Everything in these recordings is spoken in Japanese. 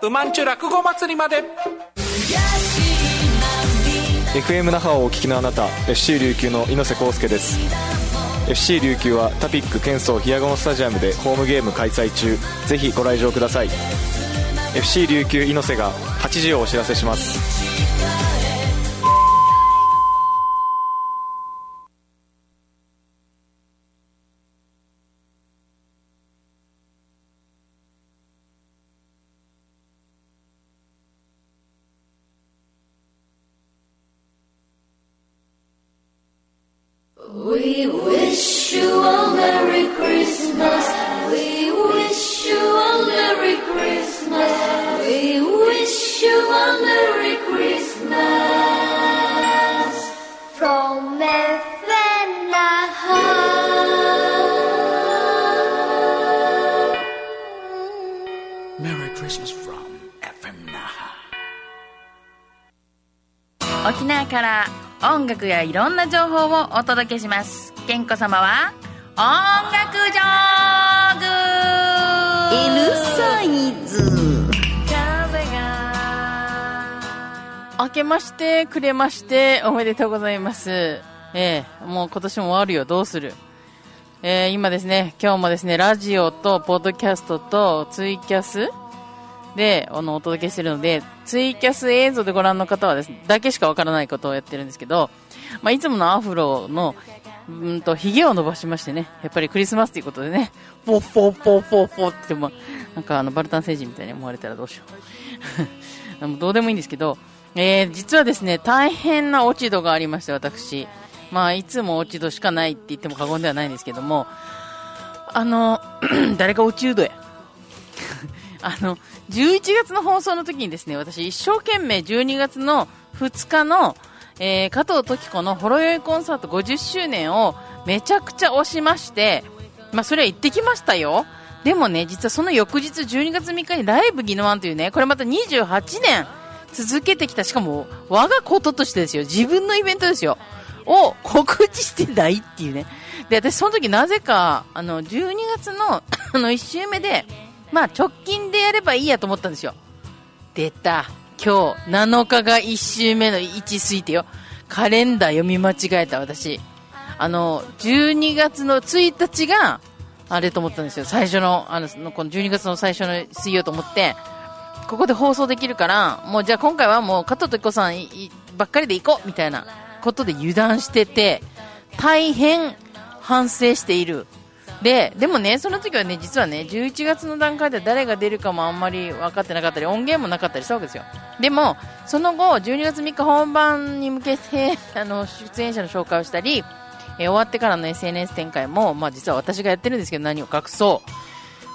うまんちゅ落語祭りまで。FM 那覇をお聞きのあなた FC 琉球の猪瀬康介です。FC 琉球はタピック県総ヒアゴンスタジアムでホームゲーム開催中。ぜひご来場ください。FC 琉球猪瀬が8時をお知らせします。いろんな情報をお届けします。健子様は音楽ジョーグ。L サイズ。風が明けましてくれましておめでとうございます。ええもう今年も終わるよ。どうする？えー、今ですね今日もですねラジオとポッドキャストとツイキャスで、あの、お届けしてるので、ツイキャス映像でご覧の方はですね、だけしかわからないことをやってるんですけど、まあ、いつものアフロの、うんと、髭を伸ばしましてね、やっぱりクリスマスということでね、ポッポッポッポッポっても、なんかあの、バルタン星人みたいに思われたらどうしよう。どうでもいいんですけど、えー、実はですね、大変な落ち度がありまして、私。まあ、いつも落ち度しかないって言っても過言ではないんですけども、あの、誰が落ち度や。あの、11月の放送の時にですね、私一生懸命12月の2日の、えー、加藤時子のほろ酔いコンサート50周年をめちゃくちゃ推しまして、まあそれは行ってきましたよ。でもね、実はその翌日12月3日にライブギノワンというね、これまた28年続けてきた、しかも我がこととしてですよ、自分のイベントですよ、を告知してないっていうね。で、私その時なぜか、あの、12月のあの1週目で、まあ直近でやればいいやと思ったんですよ。出た。今日7日が1週目の位置ついてよ。カレンダー読み間違えた私。あの、12月の1日が、あれと思ったんですよ。最初の、あの、この12月の最初の水曜と思って、ここで放送できるから、もうじゃあ今回はもう加藤時子さんばっかりで行こうみたいなことで油断してて、大変反省しているで、でもね、その時はね、実はね、11月の段階で誰が出るかもあんまり分かってなかったり、音源もなかったりしたわけですよ。でも、その後、12月3日本番に向けて、あの、出演者の紹介をしたり、え終わってからの SNS 展開も、まあ実は私がやってるんですけど、何を隠そう。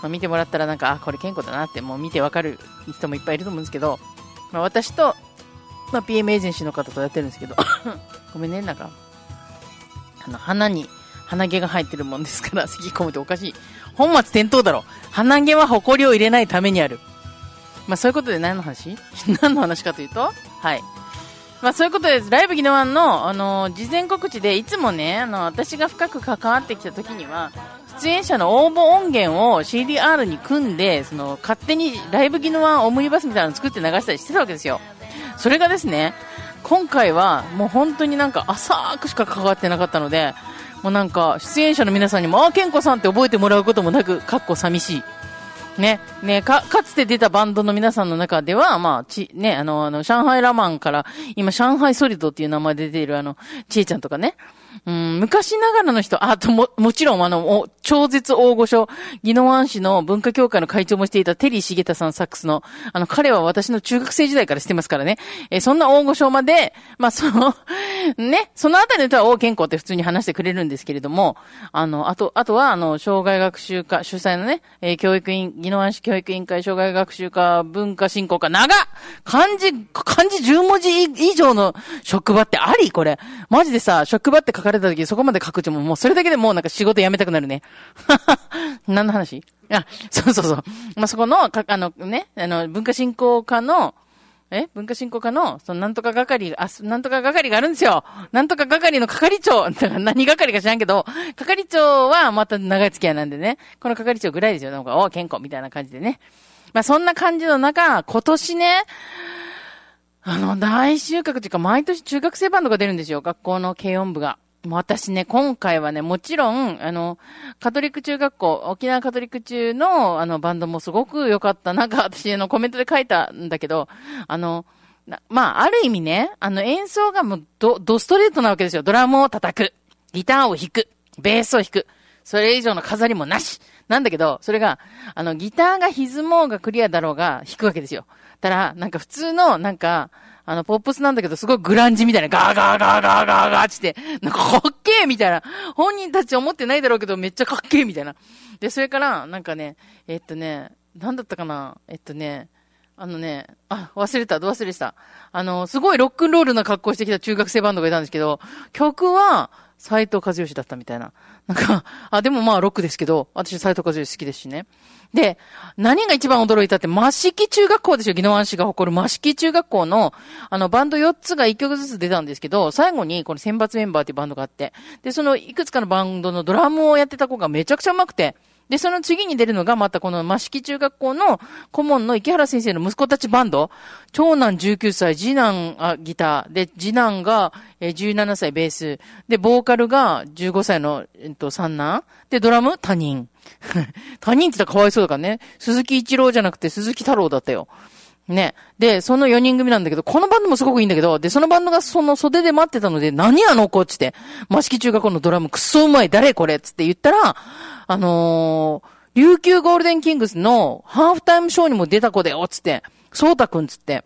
まあ、見てもらったらなんか、あ、これ健康だなって、もう見てわかる人もいっぱいいると思うんですけど、まあ私と、まあ PM エージェンシーの方とやってるんですけど、ごめんね、なんか、あの、鼻に、鼻毛が入ってるもんですから、咳込むっておかしい。本末転倒だろ。鼻毛は埃を入れないためにある。まあそういうことで何の話？何の話かというと？はい。まあそういうことです。ライブギノワンの、あのー、事前告知でいつもね、あの、私が深く関わってきた時には、出演者の応募音源を CDR に組んで、その、勝手にライブギノワンオムニバスみたいなの作って流したりしてたわけですよ。それがですね、今回はもう本当になんか浅くしか関わってなかったので、もうなんか、出演者の皆さんにも、あ、健子さんって覚えてもらうこともなく、かっこ寂しい。ね、ね、か、かつて出たバンドの皆さんの中では、まあ、ち、ね、あの、あの、上海ラマンから、今、上海ソリドっていう名前で出ている、あの、ちえちゃんとかね、うん、昔ながらの人、あとも、もちろんあの、超絶大御所、宜野湾市の文化協会の会長もしていたテリー重田さんサックスの、あの、彼は私の中学生時代から知ってますからね。えー、そんな大御所まで、まあ、その、ね、そのあたりの人は大健康って普通に話してくれるんですけれども、あの、あと、あとは、あの、障害学習課、主催のね、えー、教育委員、宜野湾市教育委員会障害学習課文化振興課、長漢字、漢字10文字以上の職場ってありこれ。マジでさ、職場って書かれた時そこまで書くとも、もうそれだけでもうなんか仕事辞めたくなるね。何の話？あ、そうそうそう。まあ、そこの、か、あのね、あの、文化振興課の、え？文化振興課の、そのなんとか係、あ、なんとか係があるんですよ。なんとか係の係長。だから何係か知らんけど、係長はまた長い付き合いなんでね。この係長ぐらいですよ。なんか、お、健康みたいな感じでね。まあそんな感じの中、今年ね、あの、大収穫というか、毎年中学生バンドが出るんですよ。学校の軽音部が。もう私ね、今回はね、もちろん、あの、カトリック中学校、沖縄カトリック中の、あの、バンドもすごく良かった。なんか私、の、コメントで書いたんだけど、あの、まあ、ある意味ね、あの、演奏がもう、ド、ドストレートなわけですよ。ドラムを叩く。ギターを弾く。ベースを弾く。それ以上の飾りもなし。なんだけど、それが、あの、ギターが歪もうがクリアだろうが弾くわけですよ。たら、なんか普通の、なんか、あの、ポップスなんだけど、すごいグランジみたいな、ガーガーガーガーガーガーって、なんかかっけえみたいな。本人たち思ってないだろうけど、めっちゃかっけえみたいな。で、それから、なんかね、えっとね、なんだったかな？えっとね、あのね、あ、忘れた、ど忘れした。あの、すごいロックンロールな格好してきた中学生バンドがいたんですけど、曲は、斎藤和義だったみたいな。なんか、あ、でもまあロックですけど、私斎藤和義好きですしね。で、何が一番驚いたって、マシキ中学校ですよ、宜野湾市が誇るマシキ中学校の、あの、バンド4つが1曲ずつ出たんですけど、最後にこの選抜メンバーっていうバンドがあって、で、そのいくつかのバンドのドラムをやってた子がめちゃくちゃ上手くて、で、その次に出るのがまたこの益城中学校の顧問の池原先生の息子たちバンド。長男19歳、次男、あ、ギター。で、次男が、え17歳ベース。で、ボーカルが15歳の、えっと、三男。で、ドラム他人。他人 って言ったらかわいそうだからね。鈴木一郎じゃなくて鈴木太郎だったよ。ね。で、その4人組なんだけど、このバンドもすごくいいんだけど、で、そのバンドがその袖で待ってたので、何あの子っつって、益城中学校のドラムくっそうまい、誰これっつって言ったら、あのー、琉球ゴールデンキングスのハーフタイムショーにも出た子だよ、つって、そうたくんつって、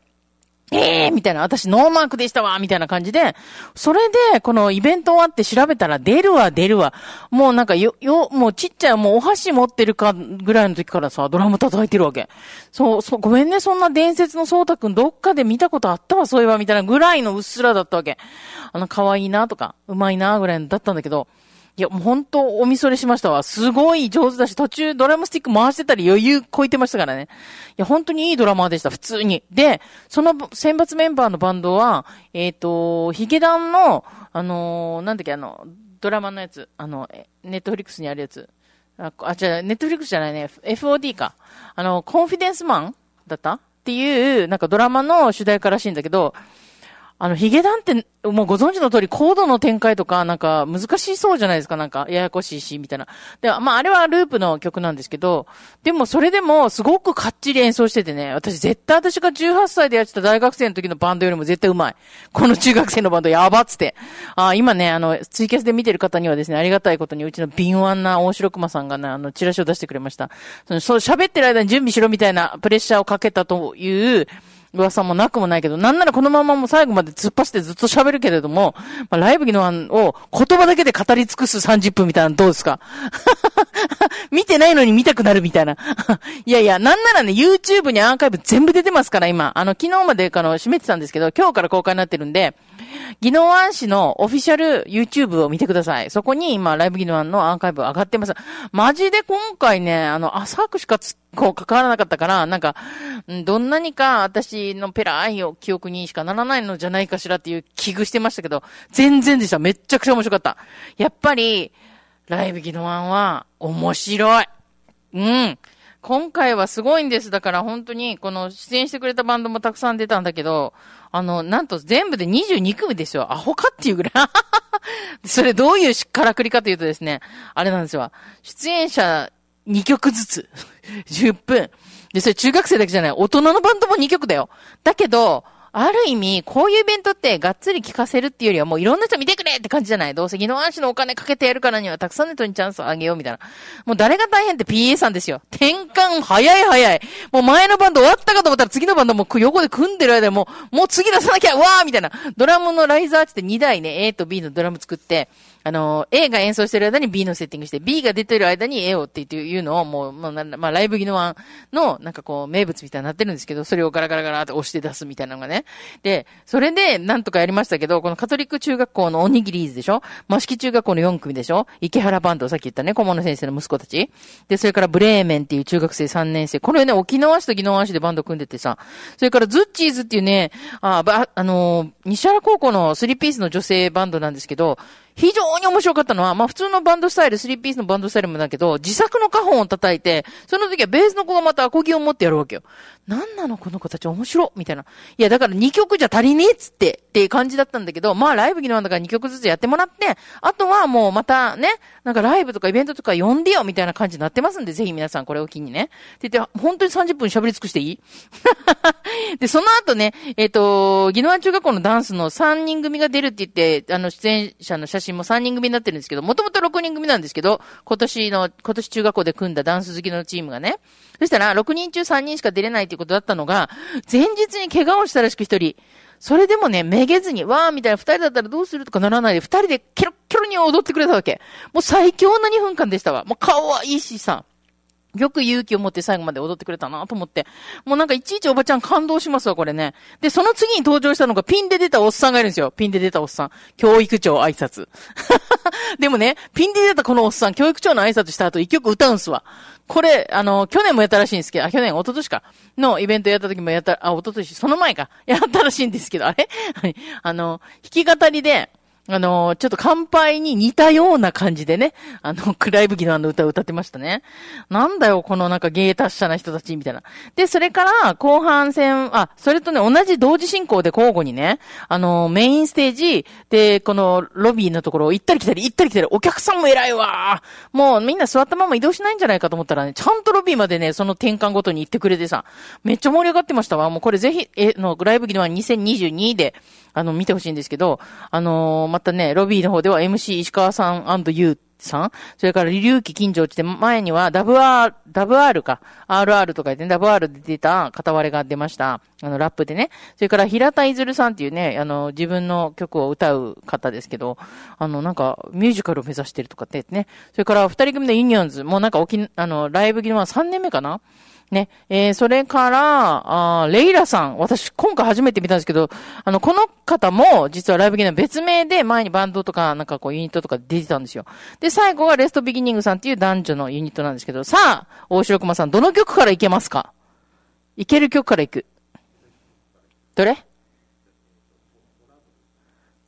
ええー、みたいな、私ノーマークでしたわみたいな感じで、それで、このイベント終わって調べたら、出るわ、出るわ。もうなんかよ、よ、もうちっちゃい、もうお箸持ってるかぐらいの時からさ、ドラム叩いてるわけ。そう、そう、ごめんね、そんな伝説のソータくんどっかで見たことあったわ、そういえば、みたいなぐらいのうっすらだったわけ。あの、可愛いなとか、うまいなぐらいだったんだけど、いや、もう本当、おみそれしましたわ。すごい上手だし、途中ドラムスティック回してたり余裕こいてましたからね。いや、本当にいいドラマーでした、普通に。で、その選抜メンバーのバンドは、えっ、ー、と、ヒゲダンの、あのー、なんだっけ、あの、ドラマのやつ、あの、ネットフリックスにあるやつ。あ、あじゃネットフリックスじゃないね、FOD か。あの、コンフィデンスマンだった？っていう、なんかドラマの主題歌らしいんだけど、あの、ヒゲダンって、もうご存知の通り、コードの展開とか、なんか、難しそうじゃないですか、なんか、ややこしいし、みたいな。で、まあ、あれはループの曲なんですけど、でも、それでも、すごくかっちり演奏しててね、私、絶対私が18歳でやってた大学生の時のバンドよりも絶対うまい。この中学生のバンド、やばっつって。ああ今ね、あの、ツイキャスで見てる方にはですね、ありがたいことに、うちの敏腕な大城熊さんがね、あの、チラシを出してくれました。その、そう、喋ってる間に準備しろみたいなプレッシャーをかけたという、噂もなくもないけど、なんならこのままもう最後まで突っ走ってずっと喋るけれども、まあ、ライブ技能案を言葉だけで語り尽くす30分みたいなのどうですか？見てないのに見たくなるみたいな。いやいや、なんならね、YouTube にアーカイブ全部出てますから、今。あの、昨日まであの、閉めてたんですけど、今日から公開になってるんで、技能案氏のオフィシャル YouTube を見てください。そこに今、ライブ技能案のアーカイブ上がってます。マジで今回ね、あの、浅くしかつ、こう関わらなかったから、なんか、どんなにか私のペライを記憶にしかならないのじゃないかしらっていう危惧してましたけど、全然でした。めっちゃくちゃ面白かった。やっぱり、ライブ技能案は面白い。うん。今回はすごいんです。だから本当に、この出演してくれたバンドもたくさん出たんだけど、あの、なんと全部で22組ですよ。アホかっていうぐらい。それどういうからくりかというとですね、あれなんですよ。出演者2曲ずつ。10分。で、それ中学生だけじゃない。大人のバンドも2曲だよ。だけど、ある意味、こういうイベントってがっつり聞かせるっていうよりはもういろんな人見てくれって感じじゃないどうせ技能暗視のお金かけてやるからにはたくさんの人にチャンスをあげようみたいな。もう誰が大変って PA さんですよ。転換早い早い。もう前のバンド終わったかと思ったら次のバンドも横で組んでる間もうもう次出さなきゃわーみたいな。ドラムのライザーって2台ね、A と B のドラム作って、あの、A が演奏してる間に B のセッティングして、B が出てる間に A をっていうのをもう、まあ、まあ、ライブギノワンの、なんかこう、名物みたいになってるんですけど、それをガラガラガラって押して出すみたいなのがね。で、それで、なんとかやりましたけど、このカトリック中学校のおにぎりーズでしょ？益城中学校の4組でしょ？池原バンド、さっき言ったね、顧問の先生の息子たち。で、それからブレーメンっていう中学生3年生。これね、沖縄市と宜野湾市でバンド組んでてさ、それからズッチーズっていうね、あ、ば、あの西原高校のスリーピースの女性バンドなんですけど、非常に面白かったのは、まあ普通のバンドスタイル、スリーピースのバンドスタイルもだけど、自作のカホンを叩いて、その時はベースの子がまたアコギを持ってやるわけよ。なんなのこの子たち面白みたいな。いや、だから2曲じゃ足りねえっつって、っていう感じだったんだけど、まあライブ技能だから2曲ずつやってもらって、あとはもうまたね、なんかライブとかイベントとか呼んでよみたいな感じになってますんで、ぜひ皆さんこれを機にね。って言って、本当に30分喋り尽くしていい？で、その後ね、えっ、ー、と、宜野湾中学校のダンスの3人組が出るって言って、あの、出演者の写真も3人組になってるんですけど、もともと6人組なんですけど、今年の、今年中学校で組んだダンス好きのチームがね、そしたら、6人中3人しか出れないっていうことだったのが、前日に怪我をしたらしく1人。それでもね、めげずに、わーみたいな二人だったらどうするとかならないで、二人でケロッケロに踊ってくれたわけ。もう最強な2分間でしたわ。もう顔はいいしさ。よく勇気を持って最後まで踊ってくれたなと思って。もうなんかいちいちおばちゃん感動しますわ、これね。で、その次に登場したのがピンで出たおっさんがいるんですよ。ピンで出たおっさん。教育長挨拶。でもね、ピンで出たこのおっさん、教育長の挨拶した後一曲歌うんすわ。これ、あの、去年もやったらしいんですけど、あ、去年、一昨年か、のイベントやった時もやった、あ、一昨年、その前か、やったらしいんですけど、あれはい。あの、弾き語りで、あの、ちょっと乾杯に似たような感じでね、あの、クライブギのあの歌を歌ってましたね。なんだよ、このなんか芸達者な人たち、みたいな。で、それから、後半戦、あ、それとね、同じ同時進行で交互にね、あの、メインステージ、で、このロビーのところを行ったり来たり、行ったり来たり、お客さんも偉いわもうみんな座ったまま移動しないんじゃないかと思ったらね、ちゃんとロビーまでね、その転換ごとに行ってくれてさ、めっちゃ盛り上がってましたわ。もうこれぜひ、え、の、ライブギノワン2022で、あの、見てほしいんですけど、あのー、またね、ロビーの方では MC 石川さん &You さんそれから、リリュウキ金城って、前には WR、WR か、RR とか言ってね、WR で出た片割れが出ました。あの、ラップでね。それから、平田いずるさんっていうね、あの、自分の曲を歌う方ですけど、あの、なんか、ミュージカルを目指してるとかってね。それから、二人組のユニオンズ、もうなんか、き、あの、ライブギノワン3年目かなね。えー、それから、あレイラさん。私、今回初めて見たんですけど、あの、この方も、実はライブゲーム別名で前にバンドとか、なんかこう、ユニットとか出てたんですよ。で、最後はレストビギニングさんっていう男女のユニットなんですけど、さあ、大城熊さん、どの曲からいけますか？いける曲からいく。どれ？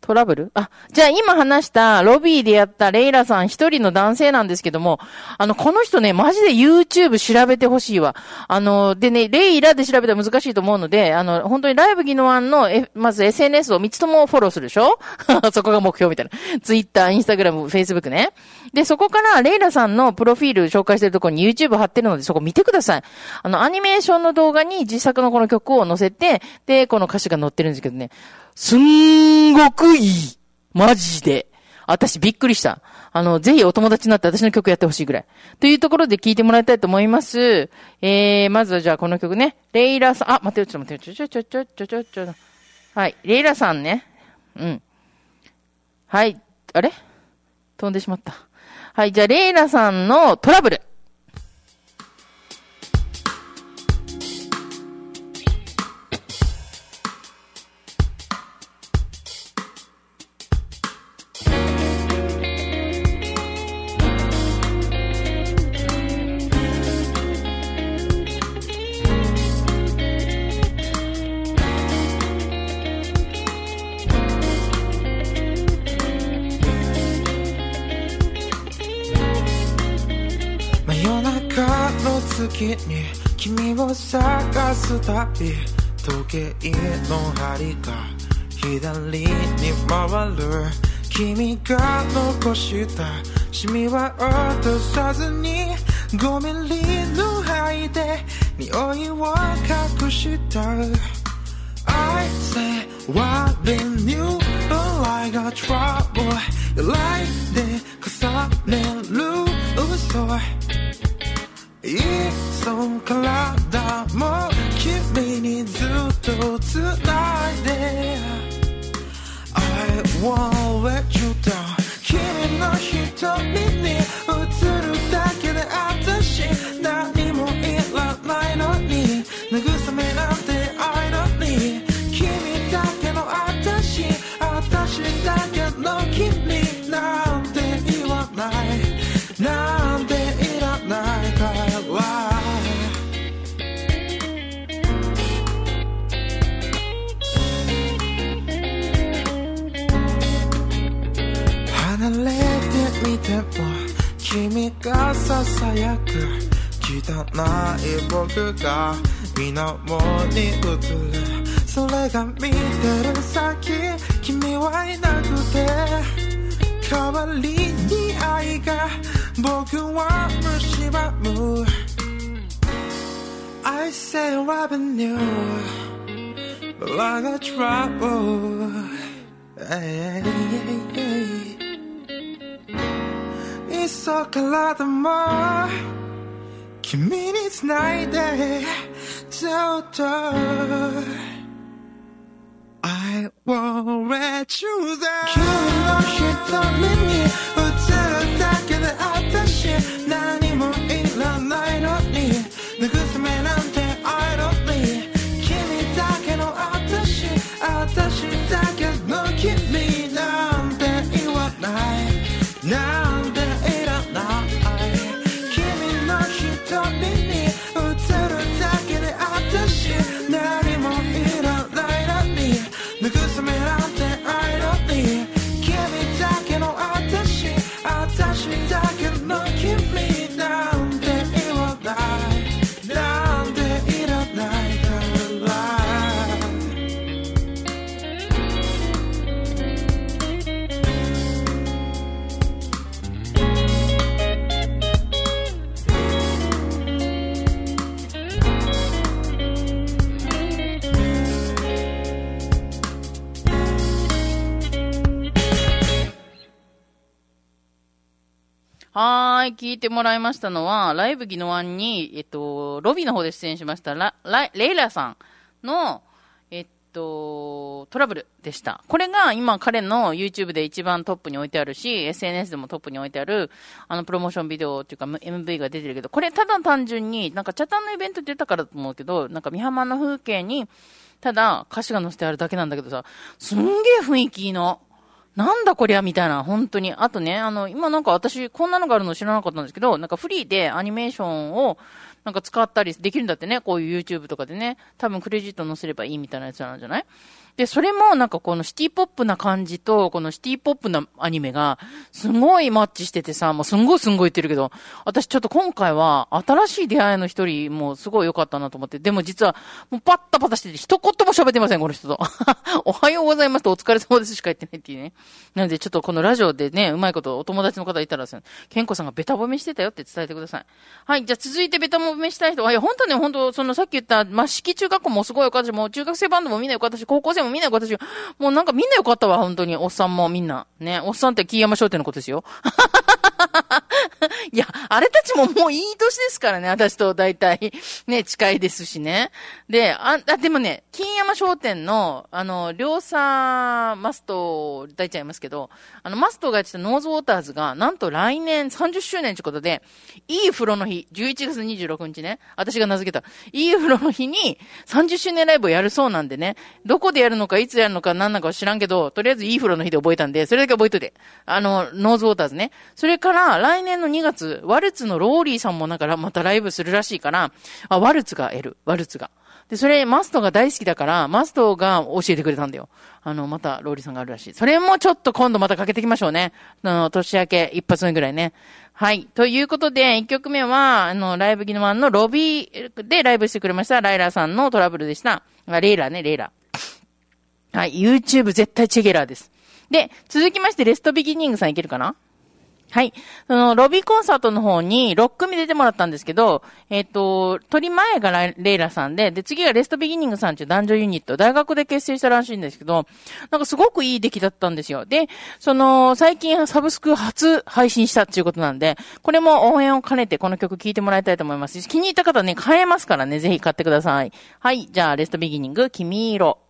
トラブル？あ、じゃあ今話したロビーでやったレイラさん一人の男性なんですけども、あの、この人ね、マジで YouTube 調べてほしいわ。あの、でね、レイラで調べたら難しいと思うので、あの、本当にライブギノワンの、え、まず SNS を3つともフォローするでしょ？そこが目標みたいな。Twitter、Instagram、Facebook ね。で、そこからレイラさんのプロフィール紹介してるところに YouTube 貼ってるので、そこ見てください。あの、アニメーションの動画に実作のこの曲を載せて、で、この歌詞が載ってるんですけどね。すんごくいい。マジで。私びっくりした。あの、ぜひお友達になって私の曲やってほしいぐらい。というところで聴いてもらいたいと思います。えー、まずはじゃあこの曲ね。レイラさん、あ、待ってよ、ちょっと待ってよ、ちょちょちょちょちょちょちょ。はい。レイラさんね。うん。はい。あれ？飛んでしまった。はい。じゃあ、レイラさんのトラブル。に君を探すたび時計の針が左に回る君が残したシミは落とさずに5ミリの範囲で匂いを隠した I say what been new but I got trouble You like で重ねる嘘いっそ体も君にずっと繋いで I won't let you down. 君の瞳に映るだけで私何ささやく汚い僕が水面に映るそれが見てる先君はいなくて。代わりに愛が僕は蝕む。I say loving you but I got trouble. Hey, hey, hey. 急からでも君に繋いでずっと I won't let you down 君の瞳に映るだ聞いてもらいましたのは、ライブギノワンに、えっと、ロビーの方で出演しました、ラ、ラレイラさんの、えっと、トラブルでした。これが今彼の YouTube で一番トップに置いてあるし、SNS でもトップに置いてある、あの、プロモーションビデオっていうか MV が出てるけど、これただ単純に、なんかチャタンのイベント出たからだと思うけど、なんか美浜の風景に、ただ歌詞が載せてあるだけなんだけどさ、すんげえ雰囲気いいの。なんだこりゃみたいな、本当に。あとね、あの、今なんか私、こんなのがあるの知らなかったんですけど、なんかフリーでアニメーションを、なんか使ったりできるんだってね、こういう YouTube とかでね、多分クレジット載せればいいみたいなやつなんじゃない？で、それもなんかこのシティポップな感じと、このシティポップなアニメが、すごいマッチしててさ、もうすんごいすんごい言ってるけど、私ちょっと今回は、新しい出会いの一人もすごい良かったなと思って、でも実は、もうパッタパタしてて、一言も喋ってません、この人と。おはようございますとお疲れ様ですしか言ってないっていうね。なのでちょっとこのラジオでね、うまいことお友達の方いたらですね、ケンコさんがベタ褒めしてたよって伝えてください。はい、じゃあ続いてベタ褒めしたい人は、いや、本当ね、本当そのさっき言った、まあ、式中学校もすごい良かったし、もう中学生バンドもみんな良かったし、高校生もみんなよかったし、もうなんかみんなよかったわ、本当に。おっさんもみんな。ね、おっさんって木山商店のことですよ。いや、あれたちももういい年ですからね、私と大体、ね、近いですしね。で、あ、あでもね、金山商店の、あの、両サマスト、大ちゃいますけど、あの、マストがやってたノーズウォーターズが、なんと来年30周年ということで、いい風呂の日、11月26日ね、私が名付けた、いい風呂の日に30周年ライブをやるそうなんでね、どこでやるのか、いつやるのか、何なのか知らんけど、とりあえずいい風呂の日で覚えたんで、それだけ覚えといて。あの、ノーズウォーターズね。それから、来年の2月、ワルツのローリーさんもなんかまたライブするらしいから、あ、ワルツが得る、ワルツが。で、それ、マストが大好きだから、マストが教えてくれたんだよ。あの、また、ローリーさんがあるらしい。それもちょっと今度またかけていきましょうね。あの、年明け一発目ぐらいね。はい。ということで、一曲目は、あの、ライブギノワンのロビーでライブしてくれました、ライラさんのトラブルでした。あ、レイラね、レイラ。はい。YouTube 絶対チェゲラーです。で、続きまして、レストビギニングさんいけるかな？はい。その、ロビーコンサートの方に6組出てもらったんですけど、えっ、と、取り前がレイラさんで、で、次がレストビギニングさんっていう男女ユニット、大学で結成したらしいんですけど、なんかすごくいい出来だったんですよ。で、その、最近サブスク初配信したっていうことなんで、これも応援を兼ねてこの曲聴いてもらいたいと思います。気に入った方はね、買えますからね、ぜひ買ってください。はい。じゃあ、レストビギニング、君色。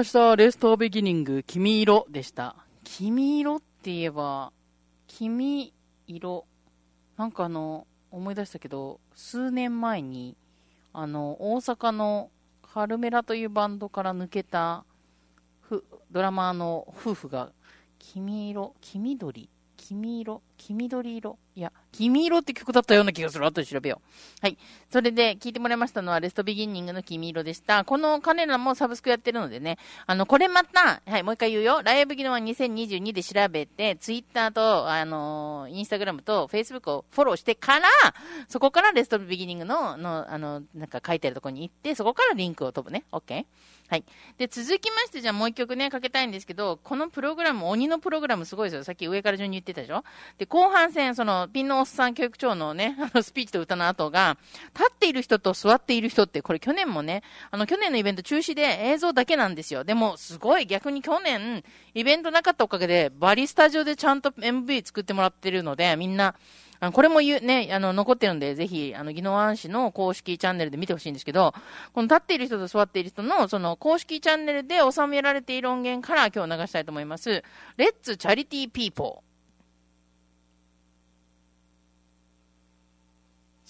ました。レストビギニング、君色でした。君色って言えば、君色。なんかあの、思い出したけど、数年前に、あの、大阪のカルメラというバンドから抜けた、ドラマーの夫婦が、君色、黄緑、君色、黄緑色。いや、君色って曲だったような気がする。後で調べよう。はい。それで、聞いてもらいましたのは、レストビギニングの君色でした。この彼らもサブスクやってるのでね、あの、これまた、はい、もう一回言うよ。ライブギノは2022で調べて、ツイッターと、あのーインスタグラムと、フェイスブックをフォローしてから、そこからレストビギニングの、の、あの、なんか書いてあるとこに行って、そこからリンクを飛ぶね。OK? はい。で、続きまして、じゃあもう一曲ね、かけたいんですけど、このプログラム、鬼のプログラムすごいですよ。さっき上から順に言ってたでしょ？で、後半戦、その、ピンのおっさん教育長のね、あの、スピーチと歌の後が、立っている人と座っている人って、これ去年もね、あの、去年のイベント中止で映像だけなんですよ。でも、すごい逆に去年、イベントなかったおかげで、バリスタジオでちゃんと MV 作ってもらってるので、みんな、あのこれも言う、ね、あの、残ってるんで、ぜひ、あの、宜野湾市の公式チャンネルで見てほしいんですけど、この立っている人と座っている人の、その、公式チャンネルで収められている音源から今日流したいと思います。 Let's charity people。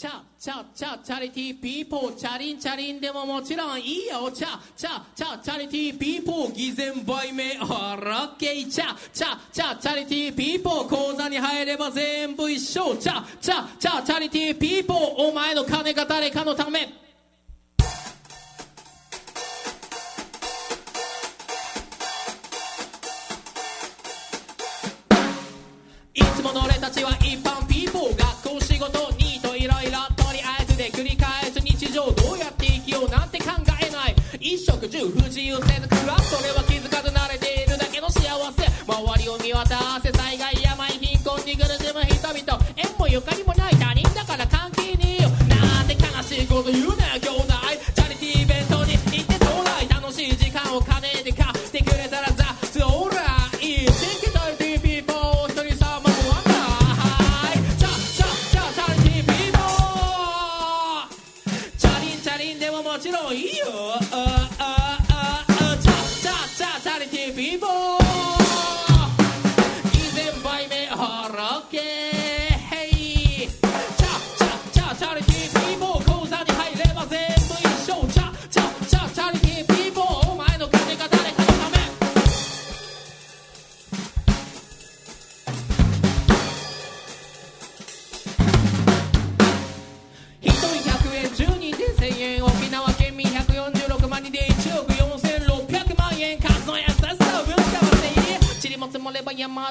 チャチャチャ charity people チャリンチャリンでももちろんいいよ。チャチャチャ charity people 偽善売名 all OK。チャチャチャ charity people 口座に入れば全部一緒。チャチャチャ charity people お前の金が誰かのため。いつもの俺たちは一般ピーポー。学校仕事自由せず暮らすそれは気づかず慣れているだけの幸せ。周りを見渡せ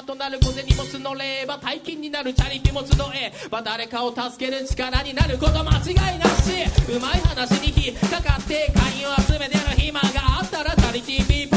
もれば山となる小銭も募れば大金になるチャリティも集え。ば誰かを助ける力になること間違いなし。うまい話に引っかかって会員を集めてる暇があったらチャリティー。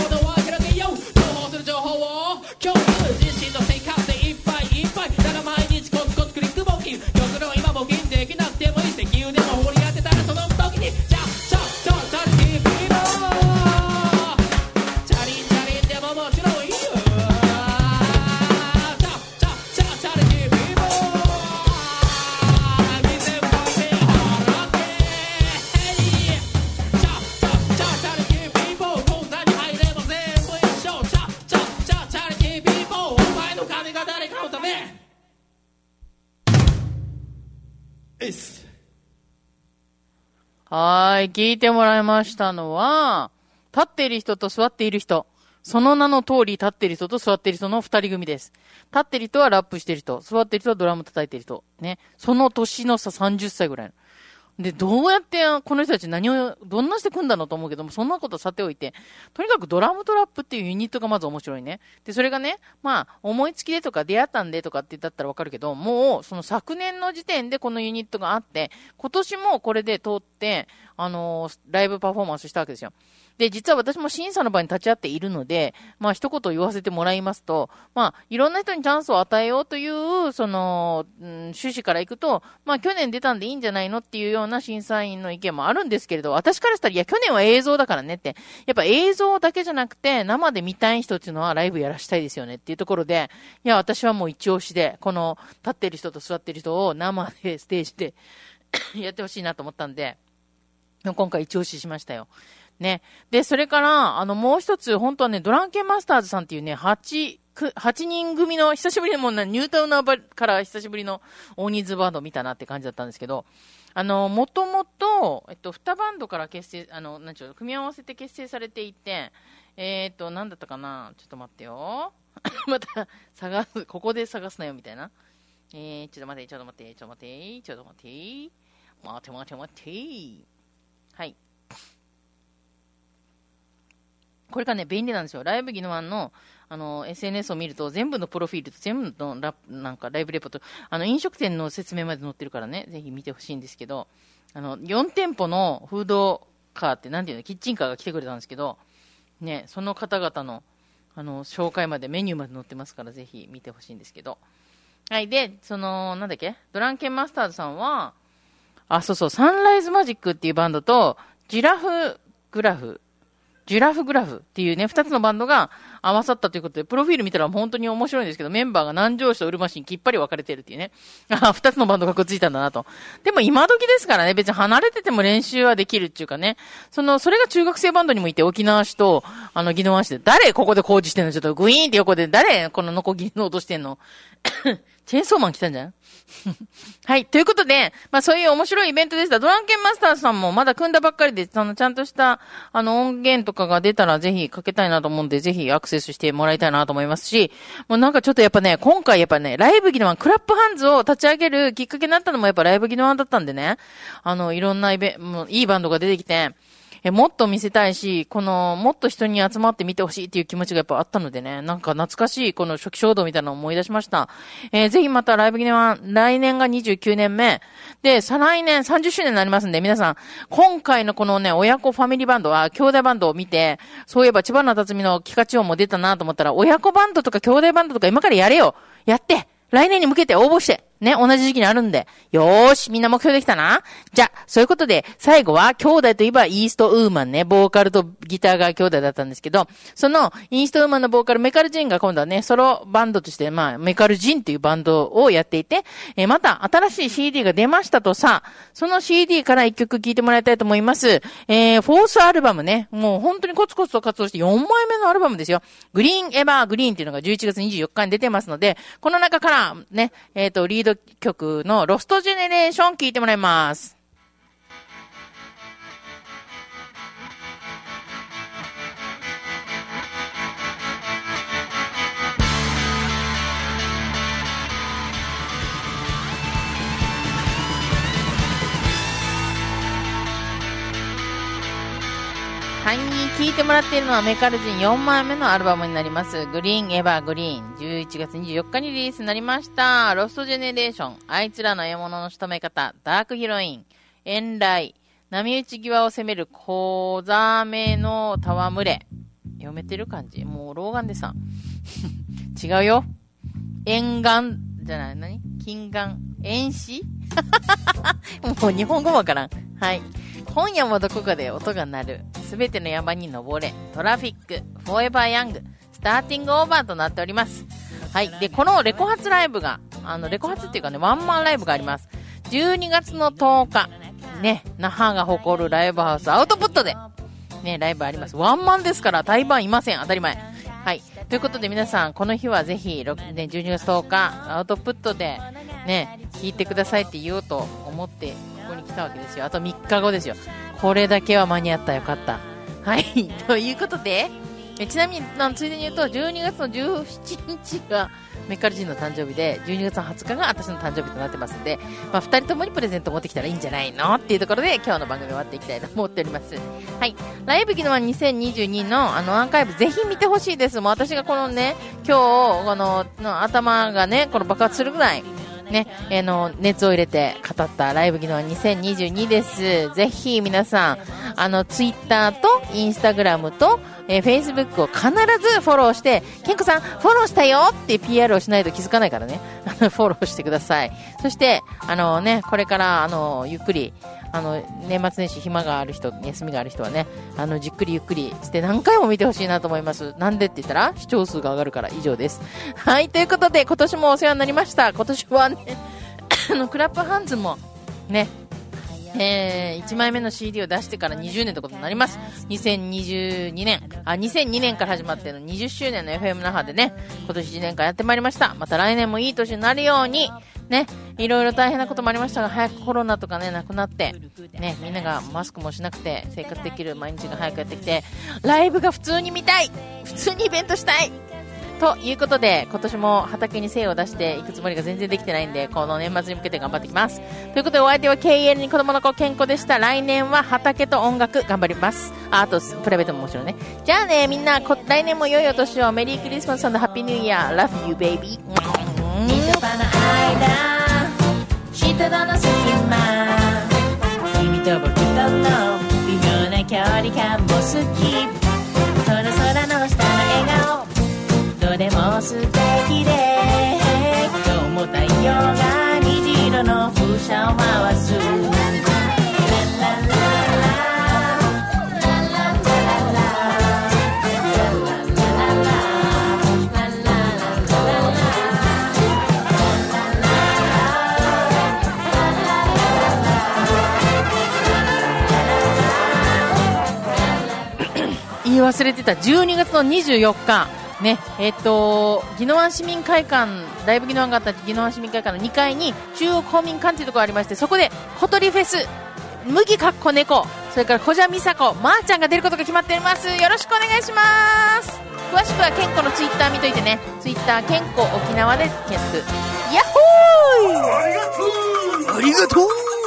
はい、聞いてもらいましたのは、立っている人と座っている人。その名の通り立っている人と座っている人の二人組です。立っている人はラップしている人、座っている人はドラム叩いている人。ね。その年の差30歳ぐらいの。で、どうやってこの人たち何を、どんなして組んだのと思うけども、そんなことさておいて、とにかくドラムトラップっていうユニットがまず面白いね。で、それがね、まあ、思いつきでとか出会ったんでとかって言ったらわかるけど、もう、その昨年の時点でこのユニットがあって、今年もこれで通って、あのーライブパフォーマンスしたわけですよ。で、実は私も審査の場に立ち会っているので、まあ一言言わせてもらいますと、まあいろんな人にチャンスを与えようという、その、うん、趣旨からいくと、まあ去年出たんでいいんじゃないのっていうような審査員の意見もあるんですけれど、私からしたら、いや去年は映像だからねって、やっぱ映像だけじゃなくて、生で見たい人っていうのはライブやらしたいですよねっていうところで、いや私はもう一押しで、この立ってる人と座ってる人を生でステージでやってほしいなと思ったんで、今回一押ししましたよ。ね。で、それから、あの、もう一つ、本当はね、ドランケンマスターズさんっていうね、8、8人組の、久しぶりにもうなニュータウナーから久しぶりの大人数バンド見たなって感じだったんですけど、あの、もともと、えっと、2バンドから結成、あの、なんちゅうの、組み合わせて結成されていて、えっと、なんだったかなちょっと待ってよ。また、探す、ここで探すなよ、みたいな。えー、ちょっと待って、ちょっと待って、ちょっと待って、ちょっと待って、待って待って待って。はい。これがね、便利なんですよ。ライブギノワンの、あの、SNS を見ると、全部のプロフィールと全部のラなんかライブレポート、あの、飲食店の説明まで載ってるからね、ぜひ見てほしいんですけど、あの、4店舗のフードカーって、なんていうの、キッチンカーが来てくれたんですけど、ね、その方々の、あの、紹介まで、メニューまで載ってますから、ぜひ見てほしいんですけど。はい、で、その、なんだっけドランケンマスターズさんは、あ、そうそう、サンライズマジックっていうバンドと、ジラフグラフ、ジュラフグラフっていうね、二つのバンドが合わさったということで、プロフィール見たら本当に面白いんですけど、メンバーが南城市とうるま市にきっぱり分かれてるっていうね。あ、二つのバンドがくっついたんだなと。でも今時ですからね、別に離れてても練習はできるっていうかね、その、それが中学生バンドにもいて、沖縄市と、あの、宜野湾市で、誰ここで工事してんの？ちょっとグイーンって横で、誰このノコギリの音してんの？チェーンソーマン来たんじゃん？はい。ということで、まあそういう面白いイベントでした。ドランケンマスターさんもまだ組んだばっかりで、そのちゃんとした、あの音源とかが出たらぜひかけたいなと思うんで、ぜひアクセスしてもらいたいなと思いますし、もうなんかちょっとやっぱね、今回やっぱね、ライブギノワン、クラップハンズを立ち上げるきっかけになったのもやっぱライブギノワンだったんでね、あの、いろんなイベもういいバンドが出てきて、え、もっと見せたいし、この、もっと人に集まって見てほしいっていう気持ちがやっぱあったのでね、なんか懐かしいこの初期衝動みたいなのを思い出しました。えーぜひまたライブギネは、来年が29年目。で、再来年30周年になりますんで、皆さん、今回のこのね、親子ファミリーバンドは、兄弟バンドを見て、そういえば千葉の辰巳のキカチオンも出たなと思ったら、親子バンドとか兄弟バンドとか今からやれよやって来年に向けて応募してね、同じ時期にあるんで。よーし、みんな目標できたなじゃ、そういうことで、最後は、兄弟といえば、イーストウーマンね、ボーカルとギターが兄弟だったんですけど、その、イーストウーマンのボーカル、メカルジンが今度はね、ソロバンドとして、まあ、メカルジンっていうバンドをやっていて、えーまた、新しい CD が出ましたとさ、その CD から一曲聴いてもらいたいと思います。えー、フォースアルバムね、もう本当にコツコツと活動して4枚目のアルバムですよ。グリーンエバーグリーンっていうのが11月24日に出てますので、この中からね、えっ、と、リード曲のロストジェネレーション聞いてもらいます。はい、聴いてもらっているのはメカルジン4枚目のアルバムになります。グリーンエバーグリーン。11月24日にリリースになりました。ロストジェネレーション。あいつらの獲物の仕留め方。ダークヒロイン。遠雷。波打ち際を攻める小ザメの戯れ。読めてる感じ？もう老眼でさ。違うよ。沿岸じゃない、何？近岸遠視？もう日本語わからん。はい。今夜もどこかで音が鳴る。すべての山に登れ。トラフィック。フォーエバーヤング。スターティングオーバーとなっております。はい。で、このレコ発ライブが、あの、レコ発っていうかね、ワンマンライブがあります。12月の10日。ね、那覇が誇るライブハウスアウトプットで、ね、ライブあります。ワンマンですから、台湾いません。当たり前。はい。ということで皆さん、この日はぜひ、ろくね、12月10日、アウトプットで、ね、聞いてくださいって言おうと思って、ここに来たわけですよ。あと3日後ですよ。これだけは間に合った。よかった。はい。ということで、えちなみに、ついでに言うと、12月の17日が、メカル人の誕生日で、12月の20日が私の誕生日となってますんで、まあ、2人ともにプレゼント持ってきたらいいんじゃないの？っていうところで、今日の番組終わっていきたいと思っております。はい。ライブギノワ2022のあのアーカイブぜひ見てほしいです。もう私がこのね、今日、この、の頭がね、この爆発するぐらい、ね、あの、熱を入れて語ったライブ技能2022です。ぜひ皆さん、あの、ツイッターとインスタグラムと、えー、フェイスブックを必ずフォローして、ケンコさん、フォローしたよって PR をしないと気づかないからね。フォローしてください。そして、あのね、これから、あの、ゆっくり、あの、年末年始暇がある人、休みがある人はね、あの、じっくりゆっくりして何回も見てほしいなと思います。なんでって言ったら、視聴数が上がるから以上です。はい、ということで、今年もお世話になりました。今年はね、あの、クラップハンズも、ね、えー、1枚目の CD を出してから20年ってことになります。2022年、あ、2002年から始まっての20周年の FM 那覇でね、今年1年間やってまいりました。また来年もいい年になるように、ね、いろいろ大変なこともありましたが、早くコロナとかね、なくなって、ね、みんながマスクもしなくて生活できる毎日が早くやってきて、ライブが普通に見たい普通にイベントしたいということで、今年も畑に精を出していくつもりが全然できてないんで、この年末に向けて頑張ってきます。ということで、お相手は KL に子供の子健康でした。来年は畑と音楽頑張ります。ああと、プライベートももちろんね。じゃあね、みんな、来年も良いお年を。メリークリスマスハッピーニューイヤー。Love you, baby. 人との間人との隙間君と僕との微妙な距離感も好き。この空の下の笑顔。どれも素敵で。今日も太陽が。虹色の風車を回す。言い忘れてた12月の24日、ね、えっ、と、宜野湾市民会館、ライブ宜野湾があった宜野湾市民会館の2階に中央公民館というところがありまして、そこで小鳥フェス、麦かっこ猫、それから小蛇美佐子、まー、ちゃんが出ることが決まっております。よろしくお願いします。詳しくは健康のツイッター見といてね。ツイッター健康沖縄で検索。ヤッホーありがとうありがとう